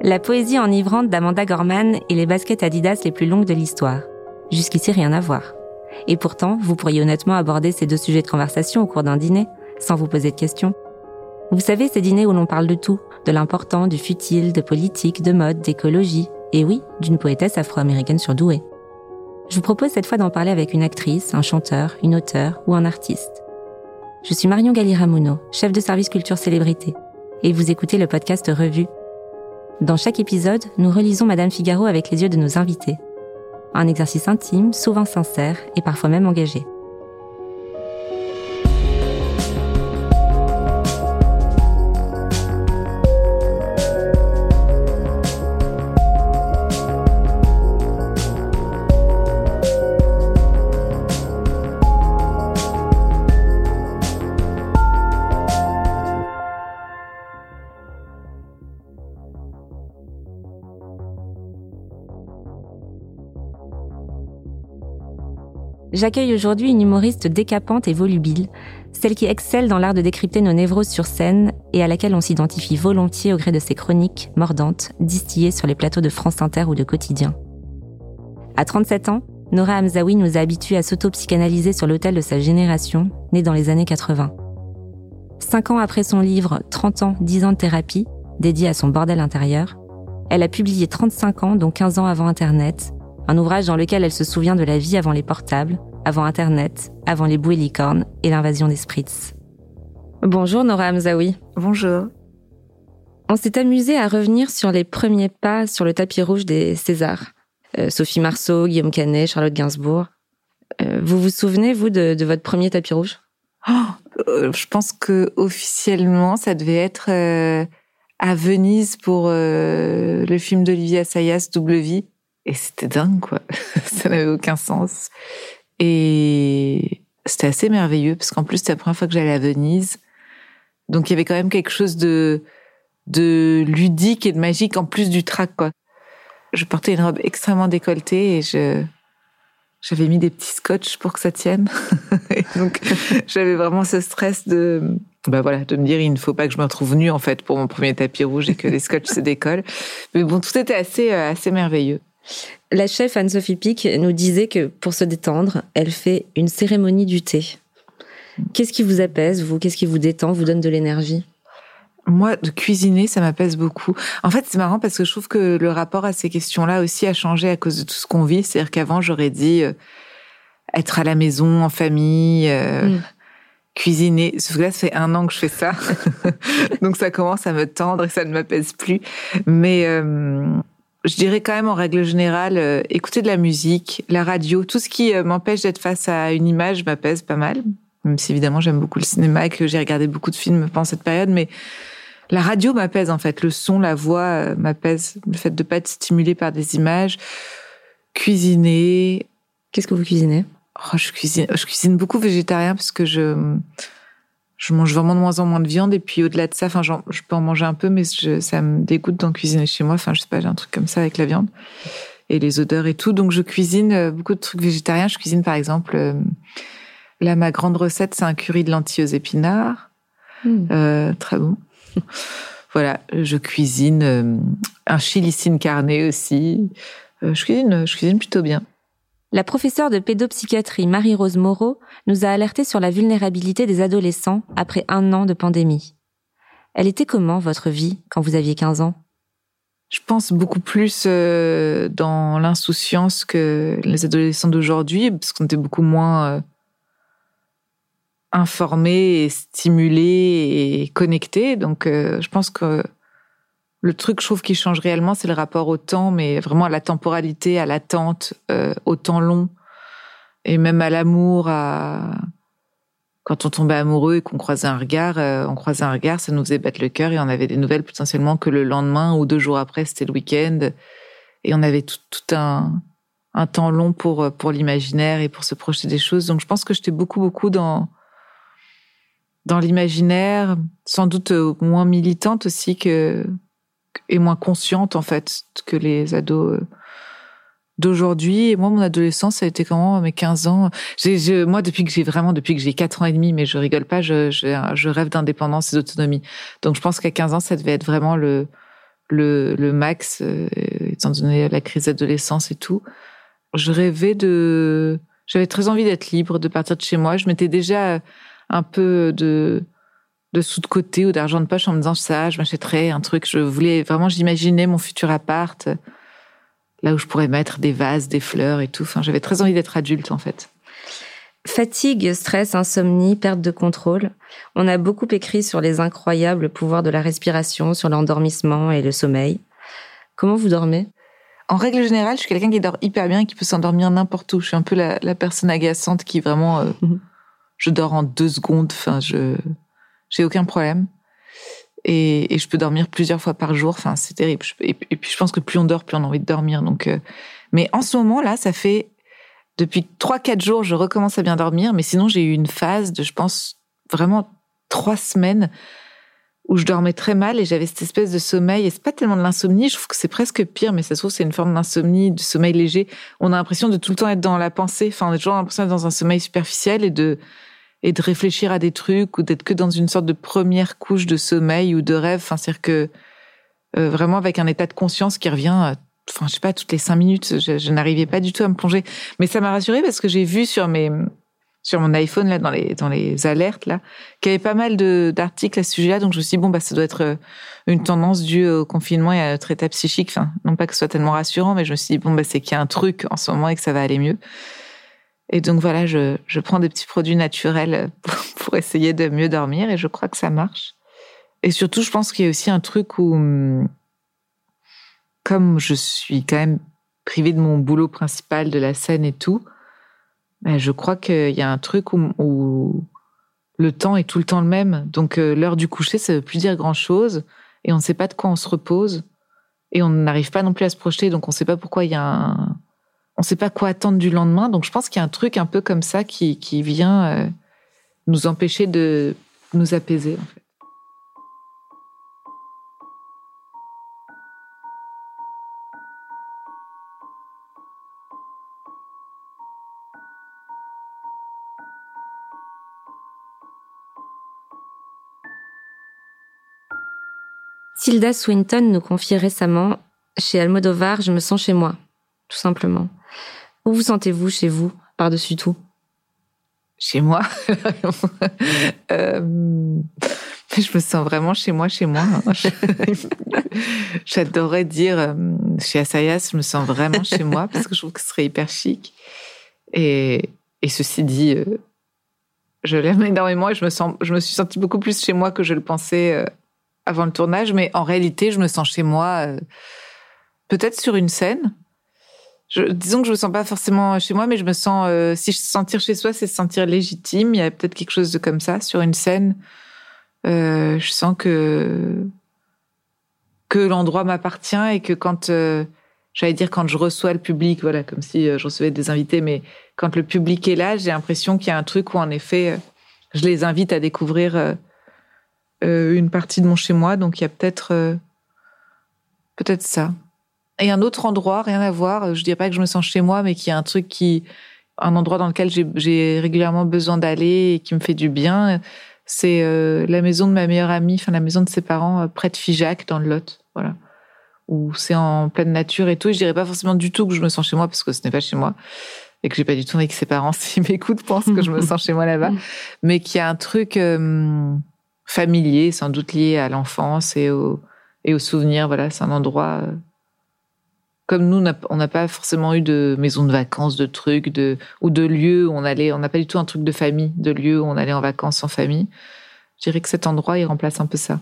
La poésie enivrante d'Amanda Gorman et les baskets Adidas les plus longues de l'histoire. Jusqu'ici, rien à voir. Et pourtant, vous pourriez honnêtement aborder ces deux sujets de conversation au cours d'un dîner, sans vous poser de questions. Vous savez, ces dîners où l'on parle de tout, de l'important, du futile, de politique, de mode, d'écologie, et oui, d'une poétesse afro-américaine surdouée. Je vous propose cette fois d'en parler avec une actrice, un chanteur, une auteure ou un artiste. Je suis Marion Galiramuno, chef de service culture célébrité, et vous écoutez le podcast Revue. Dans chaque épisode, nous relisons Madame Figaro avec les yeux de nos invités. Un exercice intime, souvent sincère et parfois même engagé. J'accueille aujourd'hui une humoriste décapante et volubile, celle qui excelle dans l'art de décrypter nos névroses sur scène et à laquelle on s'identifie volontiers au gré de ses chroniques mordantes, distillées sur les plateaux de France Inter ou de Quotidien. À 37 ans, Nora Hamzaoui nous a habitués à s'auto-psychanalyser sur l'autel de sa génération, née dans les années 80. Cinq ans après son livre 30 ans, 10 ans de thérapie, dédié à son bordel intérieur, elle a publié 35 ans, dont 15 ans avant Internet, un ouvrage dans lequel elle se souvient de la vie avant les portables, avant Internet, avant les bouées licornes et l'invasion des spritz. Bonjour Nora Hamzaoui. Bonjour. On s'est amusé à revenir sur les premiers pas sur le tapis rouge des Césars. Euh, Sophie Marceau, Guillaume Canet, Charlotte Gainsbourg. Euh, vous vous souvenez, vous, de, de votre premier tapis rouge? Oh, euh, Je pense que officiellement, ça devait être à Venise pour le film d'Olivier Assayas, Double Vie. Et c'était dingue, quoi. ça n'avait aucun sens. Et c'était assez merveilleux, parce qu'en plus, c'était la première fois que j'allais à Venise. Donc, il y avait quand même quelque chose de, de ludique et de magique, en plus du trac, quoi. Je portais une robe extrêmement décolletée et je, j'avais mis des petits scotch pour que ça tienne. et donc, j'avais vraiment ce stress de, bah voilà, de me dire, il ne faut pas que je me retrouve nue, en fait, pour mon premier tapis rouge et que les scotch se décollent. Mais bon, tout était assez, assez merveilleux. La chef Anne-Sophie Pic nous disait que pour se détendre, elle fait une cérémonie du thé. Qu'est-ce qui vous apaise, vous? Qu'est-ce qui vous détend, vous donne de l'énergie? Moi, de cuisiner, ça m'apaise beaucoup. En fait, c'est marrant parce que je trouve que le rapport à ces questions-là aussi a changé à cause de tout ce qu'on vit. C'est-à-dire qu'avant, j'aurais dit euh, être à la maison, en famille, euh, mm. cuisiner. Sauf que là, ça fait un an que je fais ça. Donc ça commence à me tendre et ça ne m'apaise plus. Mais... Euh, je dirais quand même en règle générale, euh, écouter de la musique, la radio, tout ce qui euh, m'empêche d'être face à une image m'apaise pas mal. Même si évidemment j'aime beaucoup le cinéma et que j'ai regardé beaucoup de films pendant cette période, mais la radio m'apaise en fait. Le son, la voix euh, m'apaise. Le fait de pas être stimulé par des images. Cuisiner. Qu'est-ce que vous cuisinez? Oh, Je cuisine, je cuisine beaucoup végétarien parce que je je mange vraiment de moins en moins de viande et puis au-delà de ça, enfin, je peux en manger un peu, mais je, ça me dégoûte d'en cuisiner chez moi. Enfin, je sais pas, j'ai un truc comme ça avec la viande et les odeurs et tout. Donc, je cuisine euh, beaucoup de trucs végétariens. Je cuisine par exemple, euh, là, ma grande recette, c'est un curry de lentilles aux épinards, mmh. euh, très bon. voilà, je cuisine un chili carné aussi. Euh, je cuisine, je cuisine plutôt bien. La professeure de pédopsychiatrie Marie-Rose Moreau nous a alerté sur la vulnérabilité des adolescents après un an de pandémie. Elle était comment votre vie quand vous aviez 15 ans? Je pense beaucoup plus euh, dans l'insouciance que les adolescents d'aujourd'hui, parce qu'on était beaucoup moins euh, informés stimulés et connectés. Donc euh, je pense que le truc, je trouve, qui change réellement, c'est le rapport au temps, mais vraiment à la temporalité, à l'attente, euh, au temps long, et même à l'amour, à quand on tombait amoureux et qu'on croisait un regard, euh, on croisait un regard, ça nous faisait battre le cœur et on avait des nouvelles potentiellement que le lendemain ou deux jours après, c'était le week-end. Et on avait tout, tout un, un temps long pour, pour l'imaginaire et pour se projeter des choses. Donc je pense que j'étais beaucoup, beaucoup dans, dans l'imaginaire, sans doute euh, moins militante aussi que, et moins consciente en fait que les ados euh, d'aujourd'hui. Et moi, mon adolescence, ça a été comment mes 15 ans? Moi, depuis que j'ai vraiment, depuis que j'ai 4 ans et demi, mais je rigole pas, je, rêve d'indépendance et d'autonomie. Donc, je pense qu'à 15 ans, ça devait être vraiment le max, euh, étant donné la crise d'adolescence et tout. Je rêvais de... J'avais très envie d'être libre, de partir de chez moi. Je m'étais déjà un peu de de sous de côté ou d'argent de poche en me disant ça, je m'achèterais un truc. Je voulais vraiment, j'imaginais mon futur appart là où je pourrais mettre des vases, des fleurs et tout. Enfin, j'avais très envie d'être adulte en fait. Fatigue, stress, insomnie, perte de contrôle. On a beaucoup écrit sur les incroyables pouvoirs de la respiration, sur l'endormissement et le sommeil. Comment vous dormez? En règle générale, je suis quelqu'un qui dort hyper bien et qui peut s'endormir n'importe où. Je suis un peu la, personne agaçante qui vraiment, euh, mhm. je dors en deux secondes. Enfin, je, j'ai aucun problème et, je peux dormir plusieurs fois par jour. Enfin, c'est terrible. Et, puis je pense que plus on dort, plus on a envie de dormir. Donc, euh, mais en ce moment là, ça fait depuis trois quatre jours, je recommence à bien dormir. Mais sinon, j'ai eu une phase de, je pense, vraiment trois semaines où je dormais très mal et j'avais cette espèce de sommeil. Et c'est pas tellement de l'insomnie, je trouve que c'est presque pire, mais ça se trouve c'est une forme d'insomnie, de sommeil léger. On a l'impression de tout le temps être dans la pensée. Enfin, on a toujours l'impression d'être dans un sommeil superficiel et de et de réfléchir à des trucs ou d'être que dans une sorte de première couche de sommeil ou de rêve. Enfin, c'est-à-dire que euh, vraiment avec un état de conscience qui revient, enfin, je sais pas, toutes les cinq minutes, je, n'arrivais pas du tout à me plonger. Mais ça m'a rassurée parce que j'ai vu sur mes sur mon iPhone là dans les dans les alertes là qu'il y avait pas mal d'articles à ce sujet-là donc je me suis dit bon bah ça doit être euh, une tendance due au confinement et à notre état psychique enfin non pas que ce soit tellement rassurant mais je me suis dit bon bah c'est qu'il y a un truc en ce moment et que ça va aller mieux et donc voilà, je, je prends des petits produits naturels pour, essayer de mieux dormir et je crois que ça marche. Et surtout, je pense qu'il y a aussi un truc où, hum, comme je suis quand même privée de mon boulot principal, de la scène et tout, ben je crois qu'il y a un truc où, le temps est tout le temps le même. Donc euh, l'heure du coucher, ça veut plus dire grand-chose et on ne sait pas de quoi on se repose et on n'arrive pas non plus à se projeter. Donc on ne sait pas pourquoi il y a un, on ne sait pas quoi attendre du lendemain. Donc je pense qu'il y a un truc un peu comme ça qui, vient euh, nous empêcher de nous apaiser en fait. Tilda Swinton nous confie récemment Chez Almodovar, je me sens chez moi, tout simplement. Où vous sentez-vous chez vous, par-dessus tout? Chez moi euh, Je me sens vraiment chez moi, chez moi. J'adorerais dire euh, chez Asayas, je me sens vraiment chez moi parce que je trouve que ce serait hyper chic. Et, et ceci dit, euh, je l'aime énormément et je me, sens, je me suis sentie beaucoup plus chez moi que je le pensais avant le tournage. Mais en réalité, je me sens chez moi peut-être sur une scène disons que je me sens pas forcément chez moi, mais je me sens. Euh, si je sentir chez soi, c'est se sentir légitime. Il y a peut-être quelque chose de comme ça sur une scène. Euh, je sens que que l'endroit m'appartient et que quand euh, j'allais dire quand je reçois le public, voilà, comme si je recevais des invités, mais quand le public est là, j'ai l'impression qu'il y a un truc où en effet, je les invite à découvrir une partie de mon chez moi. Donc il y a peut-être peut-être ça. Et un autre endroit, rien à voir. Je dirais pas que je me sens chez moi, mais qui est un truc qui, un endroit dans lequel j'ai régulièrement besoin d'aller et qui me fait du bien. C'est euh, la maison de ma meilleure amie, enfin la maison de ses parents, euh, près de Figeac, dans le Lot. Voilà. Où c'est en pleine nature et tout. je dirais pas forcément du tout que je me sens chez moi parce que ce n'est pas chez moi et que j'ai pas du tout envie que ses parents, s'ils m'écoutent, pensent que je me sens chez moi là-bas. Mais qu'il y a un truc euh, familier, sans doute lié à l'enfance et au, et aux souvenirs. Voilà, c'est un endroit comme nous, on n'a pas forcément eu de maison de vacances, de trucs, de ou de lieux où on allait. On n'a pas du tout un truc de famille, de lieux où on allait en vacances en famille. Je dirais que cet endroit, il remplace un peu ça.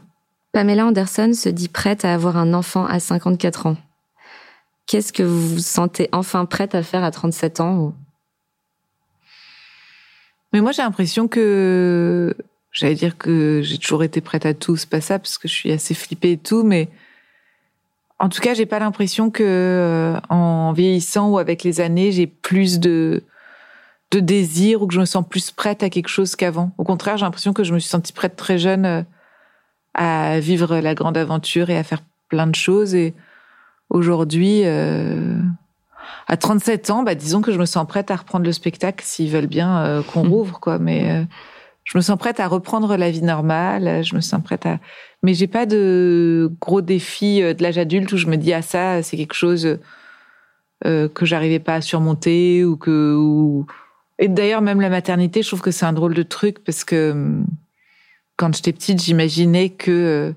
Pamela Anderson se dit prête à avoir un enfant à 54 ans. Qu'est-ce que vous vous sentez enfin prête à faire à 37 ans Mais moi, j'ai l'impression que j'allais dire que j'ai toujours été prête à tout, c'est pas ça, parce que je suis assez flippée et tout, mais en tout cas, j'ai pas l'impression que euh, en vieillissant ou avec les années, j'ai plus de de désir ou que je me sens plus prête à quelque chose qu'avant. Au contraire, j'ai l'impression que je me suis sentie prête très jeune euh, à vivre la grande aventure et à faire plein de choses. Et aujourd'hui, euh, à 37 ans, bah, disons que je me sens prête à reprendre le spectacle s'ils veulent bien euh, qu'on mmh. rouvre, quoi. Mais euh, je me sens prête à reprendre la vie normale. Je me sens prête à. Mais j'ai pas de gros défis euh, de l'âge adulte où je me dis ah ça c'est quelque chose euh, que j'arrivais pas à surmonter ou que et d'ailleurs même la maternité je trouve que c'est un drôle de truc parce que hum, quand j'étais petite j'imaginais que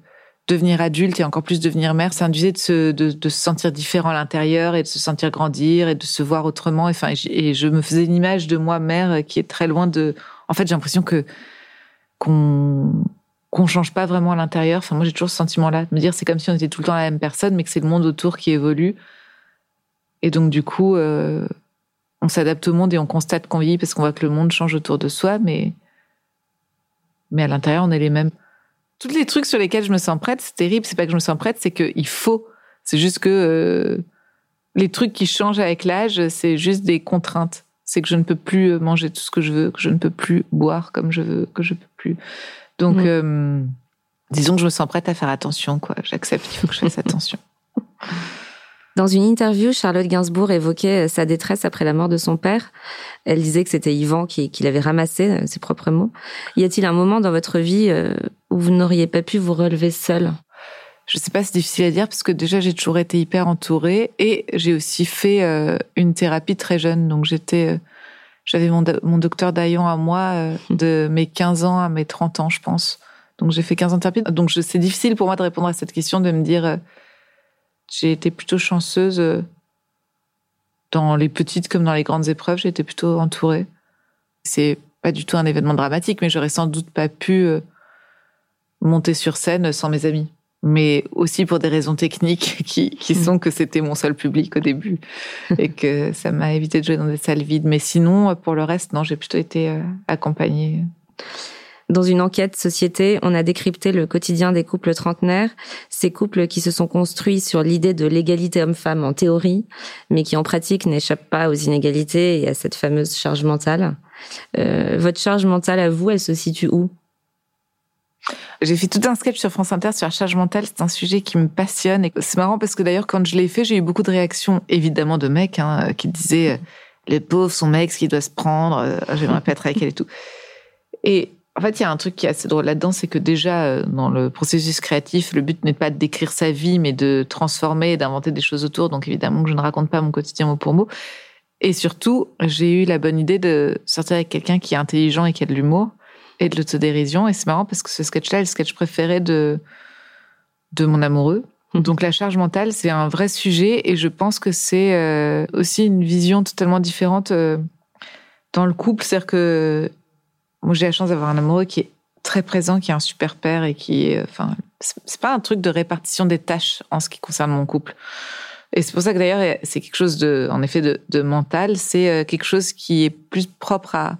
devenir adulte et encore plus devenir mère, ça induisait de se, de, se sentir différent à l'intérieur et de se sentir grandir et de se voir autrement. Enfin, et je me faisais une image de moi mère qui est très loin de. En fait, j'ai l'impression que qu'on qu'on change pas vraiment à l'intérieur. Enfin, moi, j'ai toujours ce sentiment-là de me dire c'est comme si on était tout le temps la même personne, mais que c'est le monde autour qui évolue. Et donc, du coup, euh, on s'adapte au monde et on constate qu'on vit parce qu'on voit que le monde change autour de soi, mais mais à l'intérieur, on est les mêmes tous les trucs sur lesquels je me sens prête, c'est terrible. C'est pas que je me sens prête, c'est qu'il faut. C'est juste que euh, les trucs qui changent avec l'âge, c'est juste des contraintes. C'est que je ne peux plus euh, manger tout ce que je veux, que je ne peux plus boire comme je veux, que je peux plus. Donc, mm. euh, disons que je me sens prête à faire attention, quoi. J'accepte qu'il faut que je fasse attention. Dans une interview, Charlotte Gainsbourg évoquait sa détresse après la mort de son père. Elle disait que c'était Yvan qui, qui l'avait ramassé, ses propres mots. Y a-t-il un moment dans votre vie où vous n'auriez pas pu vous relever seul? Je sais pas, c'est difficile à dire parce que déjà j'ai toujours été hyper entourée et j'ai aussi fait euh, une thérapie très jeune. Donc j'étais, euh, j'avais mon, mon docteur Dayan à moi euh, de mes 15 ans à mes 30 ans, je pense. Donc j'ai fait 15 ans de thérapie. Donc c'est difficile pour moi de répondre à cette question, de me dire j'ai été plutôt chanceuse dans les petites comme dans les grandes épreuves. J'ai été plutôt entourée. C'est pas du tout un événement dramatique, mais j'aurais sans doute pas pu monter sur scène sans mes amis. Mais aussi pour des raisons techniques qui, qui mm. sont que c'était mon seul public au début et que ça m'a évité de jouer dans des salles vides. Mais sinon, pour le reste, non, j'ai plutôt été euh, accompagnée. Dans une enquête société, on a décrypté le quotidien des couples trentenaires, ces couples qui se sont construits sur l'idée de l'égalité homme-femme en théorie, mais qui en pratique n'échappent pas aux inégalités et à cette fameuse charge mentale. Euh, votre charge mentale à vous, elle se situe où? J'ai fait tout un sketch sur France Inter sur la charge mentale. C'est un sujet qui me passionne. Et c'est marrant parce que d'ailleurs, quand je l'ai fait, j'ai eu beaucoup de réactions, évidemment, de mecs hein, qui disaient euh, les pauvres, son mec, ce qu'il doit se prendre, euh, j'aimerais pas être avec elle et tout. Et en fait, il y a un truc qui est assez drôle là-dedans, c'est que déjà, euh, dans le processus créatif, le but n'est pas décrire sa vie, mais de transformer et d'inventer des choses autour. Donc évidemment que je ne raconte pas mon quotidien mot pour mot. Et surtout, j'ai eu la bonne idée de sortir avec quelqu'un qui est intelligent et qui a de l'humour et de l'autodérision. Et c'est marrant parce que ce sketch-là est le sketch préféré de, de mon amoureux. Mmh. Donc la charge mentale, c'est un vrai sujet et je pense que c'est euh, aussi une vision totalement différente euh, dans le couple. C'est-à-dire que moi j'ai la chance d'avoir un amoureux qui est très présent, qui est un super père et qui est, enfin, c'est pas un truc de répartition des tâches en ce qui concerne mon couple. Et c'est pour ça que d'ailleurs c'est quelque chose de, en effet, de, de mental. C'est euh, quelque chose qui est plus propre à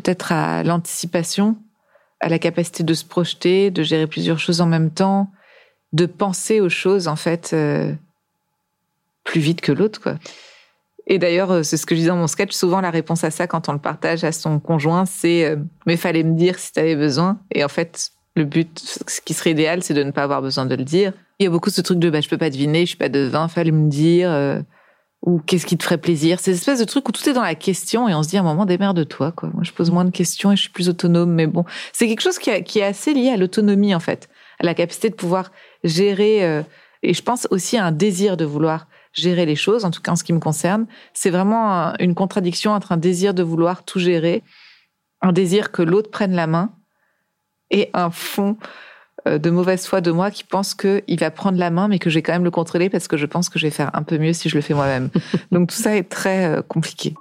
peut-être à l'anticipation, à la capacité de se projeter, de gérer plusieurs choses en même temps, de penser aux choses en fait euh, plus vite que l'autre. Et d'ailleurs, euh, c'est ce que je disais dans mon sketch. Souvent, la réponse à ça, quand on le partage à son conjoint, c'est euh, mais fallait me dire si tu avais besoin. Et en fait, le but, ce qui serait idéal, c'est de ne pas avoir besoin de le dire. Il y a beaucoup ce truc de bah je peux pas deviner, je suis pas devin, fallait me dire ou qu'est-ce qui te ferait plaisir? C'est espèce de truc où tout est dans la question et on se dit à un moment de toi quoi. Moi je pose moins de questions et je suis plus autonome mais bon, c'est quelque chose qui, est assez lié à l'autonomie en fait, à la capacité de pouvoir gérer euh, et je pense aussi à un désir de vouloir gérer les choses en tout cas en ce qui me concerne, c'est vraiment une contradiction entre un désir de vouloir tout gérer, un désir que l'autre prenne la main et un fond de mauvaise foi de moi qui pense qu'il va prendre la main, mais que je vais quand même le contrôler parce que je pense que je vais faire un peu mieux si je le fais moi-même. Donc tout ça est très euh, compliqué.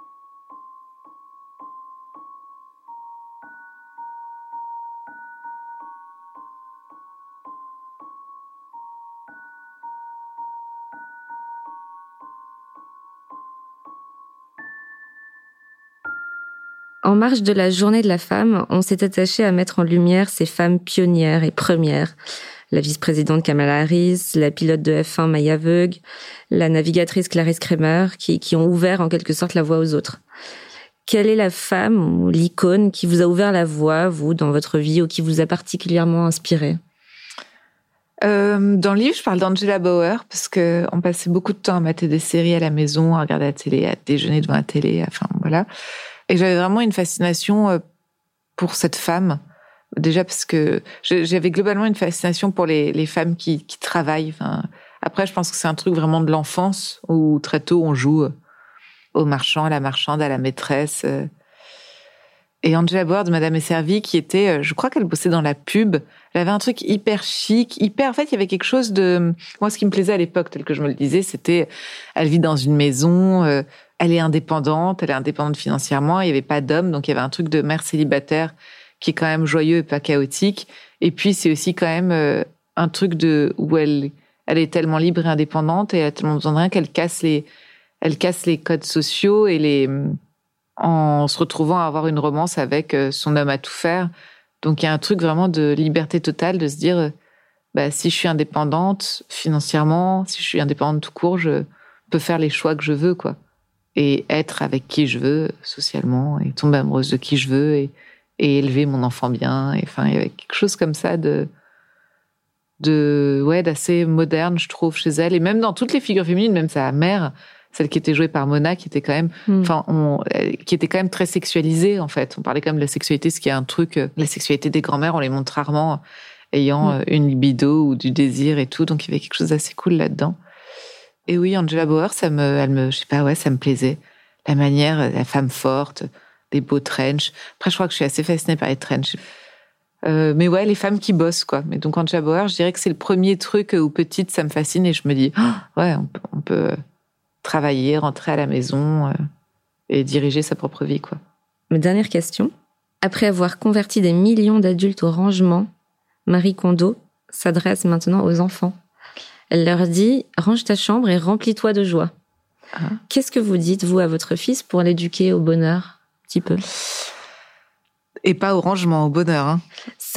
En marge de la journée de la femme, on s'est attaché à mettre en lumière ces femmes pionnières et premières. La vice-présidente Kamala Harris, la pilote de F1 Maya Veug, la navigatrice Clarisse Kramer, qui, qui ont ouvert en quelque sorte la voie aux autres. Quelle est la femme ou l'icône qui vous a ouvert la voie, vous, dans votre vie, ou qui vous a particulièrement inspiré euh, dans le livre, je parle d'Angela Bauer parce que on passait beaucoup de temps à mater des séries à la maison, à regarder la télé, à déjeuner devant la télé, enfin voilà. Et j'avais vraiment une fascination euh, pour cette femme. Déjà parce que j'avais globalement une fascination pour les, les femmes qui, qui travaillent. Enfin, après, je pense que c'est un truc vraiment de l'enfance où très tôt on joue euh, au marchand, à la marchande, à la maîtresse. Et Angela de Madame est servie, qui était, je crois qu'elle bossait dans la pub, elle avait un truc hyper chic, hyper. En fait, il y avait quelque chose de. Moi, ce qui me plaisait à l'époque, tel que je me le disais, c'était elle vit dans une maison, euh, elle est indépendante, elle est indépendante financièrement. Il n'y avait pas d'homme, donc il y avait un truc de mère célibataire qui est quand même joyeux et pas chaotique. Et puis c'est aussi quand même euh, un truc de où elle elle est tellement libre et indépendante et elle a tellement besoin de rien qu'elle casse les elle casse les codes sociaux et les en se retrouvant à avoir une romance avec euh, son homme à tout faire donc il y a un truc vraiment de liberté totale de se dire, euh, bah, si je suis indépendante financièrement, si je suis indépendante tout court, je peux faire les choix que je veux, quoi. Et être avec qui je veux socialement, et tomber amoureuse de qui je veux, et, élever mon enfant bien. Et enfin, il y avait quelque chose comme ça de, de ouais, d'assez moderne, je trouve, chez elle. Et même dans toutes les figures féminines, même sa mère, celle qui était jouée par Mona, qui était quand même, hmm. enfin, qui était quand même très sexualisée en fait. On parlait quand même de la sexualité, ce qui est un truc, euh, la sexualité des grands-mères, on les montre rarement ayant hmm. euh, une libido ou du désir et tout. Donc il y avait quelque chose d'assez cool là-dedans. Et oui, Angela Bauer, ça me, elle me, je sais pas, ouais, ça me plaisait. La manière, la femme forte, des beaux trench. Après, je crois que je suis assez fascinée par les trench. Euh, mais ouais, les femmes qui bossent, quoi. Mais donc, Angela Bauer, je dirais que c'est le premier truc où petite, ça me fascine et je me dis, oh, ouais, on peut travailler, rentrer à la maison euh, et diriger sa propre vie, quoi. dernière question. Après avoir converti des millions d'adultes au rangement, Marie Kondo s'adresse maintenant aux enfants. Elle leur dit range ta chambre et remplis-toi de joie. Ah. Qu'est-ce que vous dites vous à votre fils pour l'éduquer au bonheur, un petit peu? Et pas au rangement, au bonheur. Hein.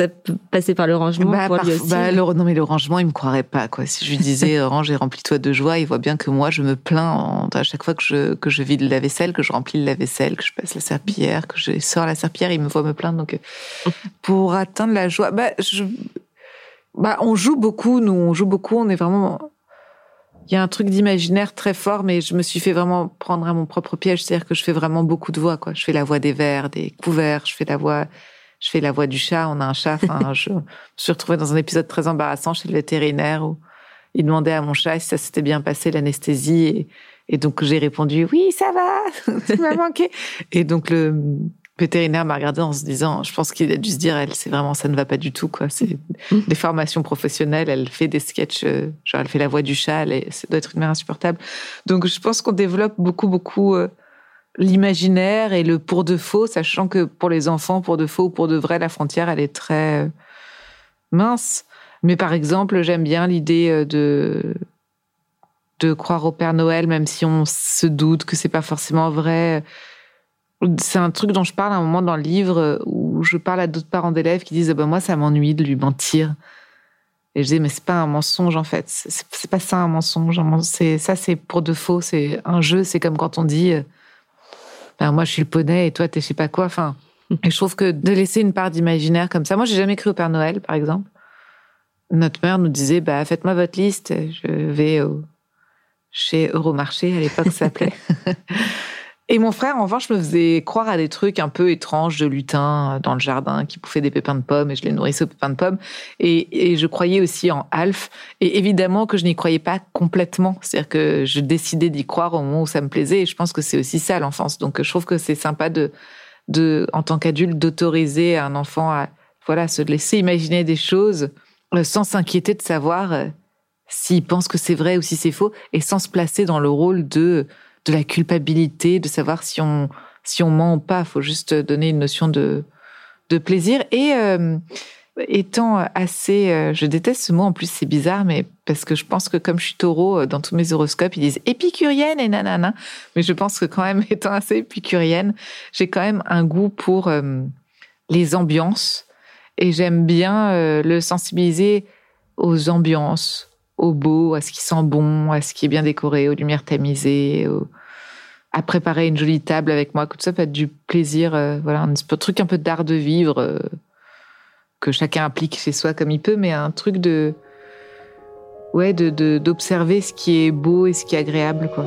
Ça passer par le rangement bah, pour lui aussi. Bah, non, mais le rangement, il me croirait pas. Quoi. Si je lui disais range et remplis-toi de joie, il voit bien que moi, je me plains à chaque fois que je, que je vide la vaisselle, que je remplis le lave-vaisselle, que je passe la serpillière, que je sors la serpillière, il me voit me plaindre. Donc, euh, pour atteindre la joie, bah, je, bah, on joue beaucoup, nous, on joue beaucoup, on est vraiment il y a un truc d'imaginaire très fort, mais je me suis fait vraiment prendre à mon propre piège. C'est-à-dire que je fais vraiment beaucoup de voix, quoi. Je fais la voix des verres, des couverts, je fais la voix, je fais la voix du chat. On a un chat. Enfin, je me suis retrouvée dans un épisode très embarrassant chez le vétérinaire où il demandait à mon chat si ça s'était bien passé l'anesthésie et, et donc j'ai répondu oui, ça va, ça m'a manqué. Et donc le vétérinaire m'a regardé en se disant, je pense qu'il a dû se dire, elle, c'est vraiment, ça ne va pas du tout, quoi. C'est des formations professionnelles, elle fait des sketchs, euh, genre, elle fait la voix du chat, et ça doit être une mère insupportable. Donc, je pense qu'on développe beaucoup, beaucoup euh, l'imaginaire et le pour de faux, sachant que pour les enfants, pour de faux ou pour de vrai, la frontière, elle est très euh, mince. Mais par exemple, j'aime bien l'idée de de croire au Père Noël, même si on se doute que c'est pas forcément vrai. C'est un truc dont je parle à un moment dans le livre où je parle à d'autres parents d'élèves qui disent ah ben moi ça m'ennuie de lui mentir. Et je dis mais c'est pas un mensonge en fait. C'est pas ça un mensonge. Ça c'est pour de faux. C'est un jeu. C'est comme quand on dit ben moi je suis le poney et toi t'es je sais pas quoi. Enfin et je trouve que de laisser une part d'imaginaire comme ça moi j'ai jamais cru au Père Noël par exemple. Notre mère nous disait bah faites-moi votre liste. Je vais au chez Euromarché à l'époque ça s'appelait Et mon frère, en revanche, me faisait croire à des trucs un peu étranges de lutins dans le jardin qui bouffaient des pépins de pommes et je les nourrissais aux pépins de pommes. Et, et je croyais aussi en Alf. Et évidemment que je n'y croyais pas complètement. C'est-à-dire que je décidais d'y croire au moment où ça me plaisait. Et je pense que c'est aussi ça l'enfance. Donc je trouve que c'est sympa de, de, en tant qu'adulte, d'autoriser un enfant à voilà se laisser imaginer des choses euh, sans s'inquiéter de savoir euh, s'il pense que c'est vrai ou si c'est faux et sans se placer dans le rôle de de la culpabilité, de savoir si on si on ment ou pas. Il faut juste donner une notion de de plaisir. Et euh, étant assez, euh, je déteste ce mot en plus, c'est bizarre, mais parce que je pense que comme je suis taureau, euh, dans tous mes horoscopes, ils disent épicurienne et nanana. Mais je pense que quand même, étant assez épicurienne, j'ai quand même un goût pour les ambiances et j'aime bien le sensibiliser aux ambiances, au beau, à ce qui sent bon, à ce qui est bien décoré, aux lumières tamisées, à préparer une jolie table avec moi. Tout ça peut être du plaisir, voilà, un truc un peu d'art de vivre que chacun applique chez soi comme il peut, mais un truc de ouais de d'observer ce qui est beau et ce qui est agréable quoi.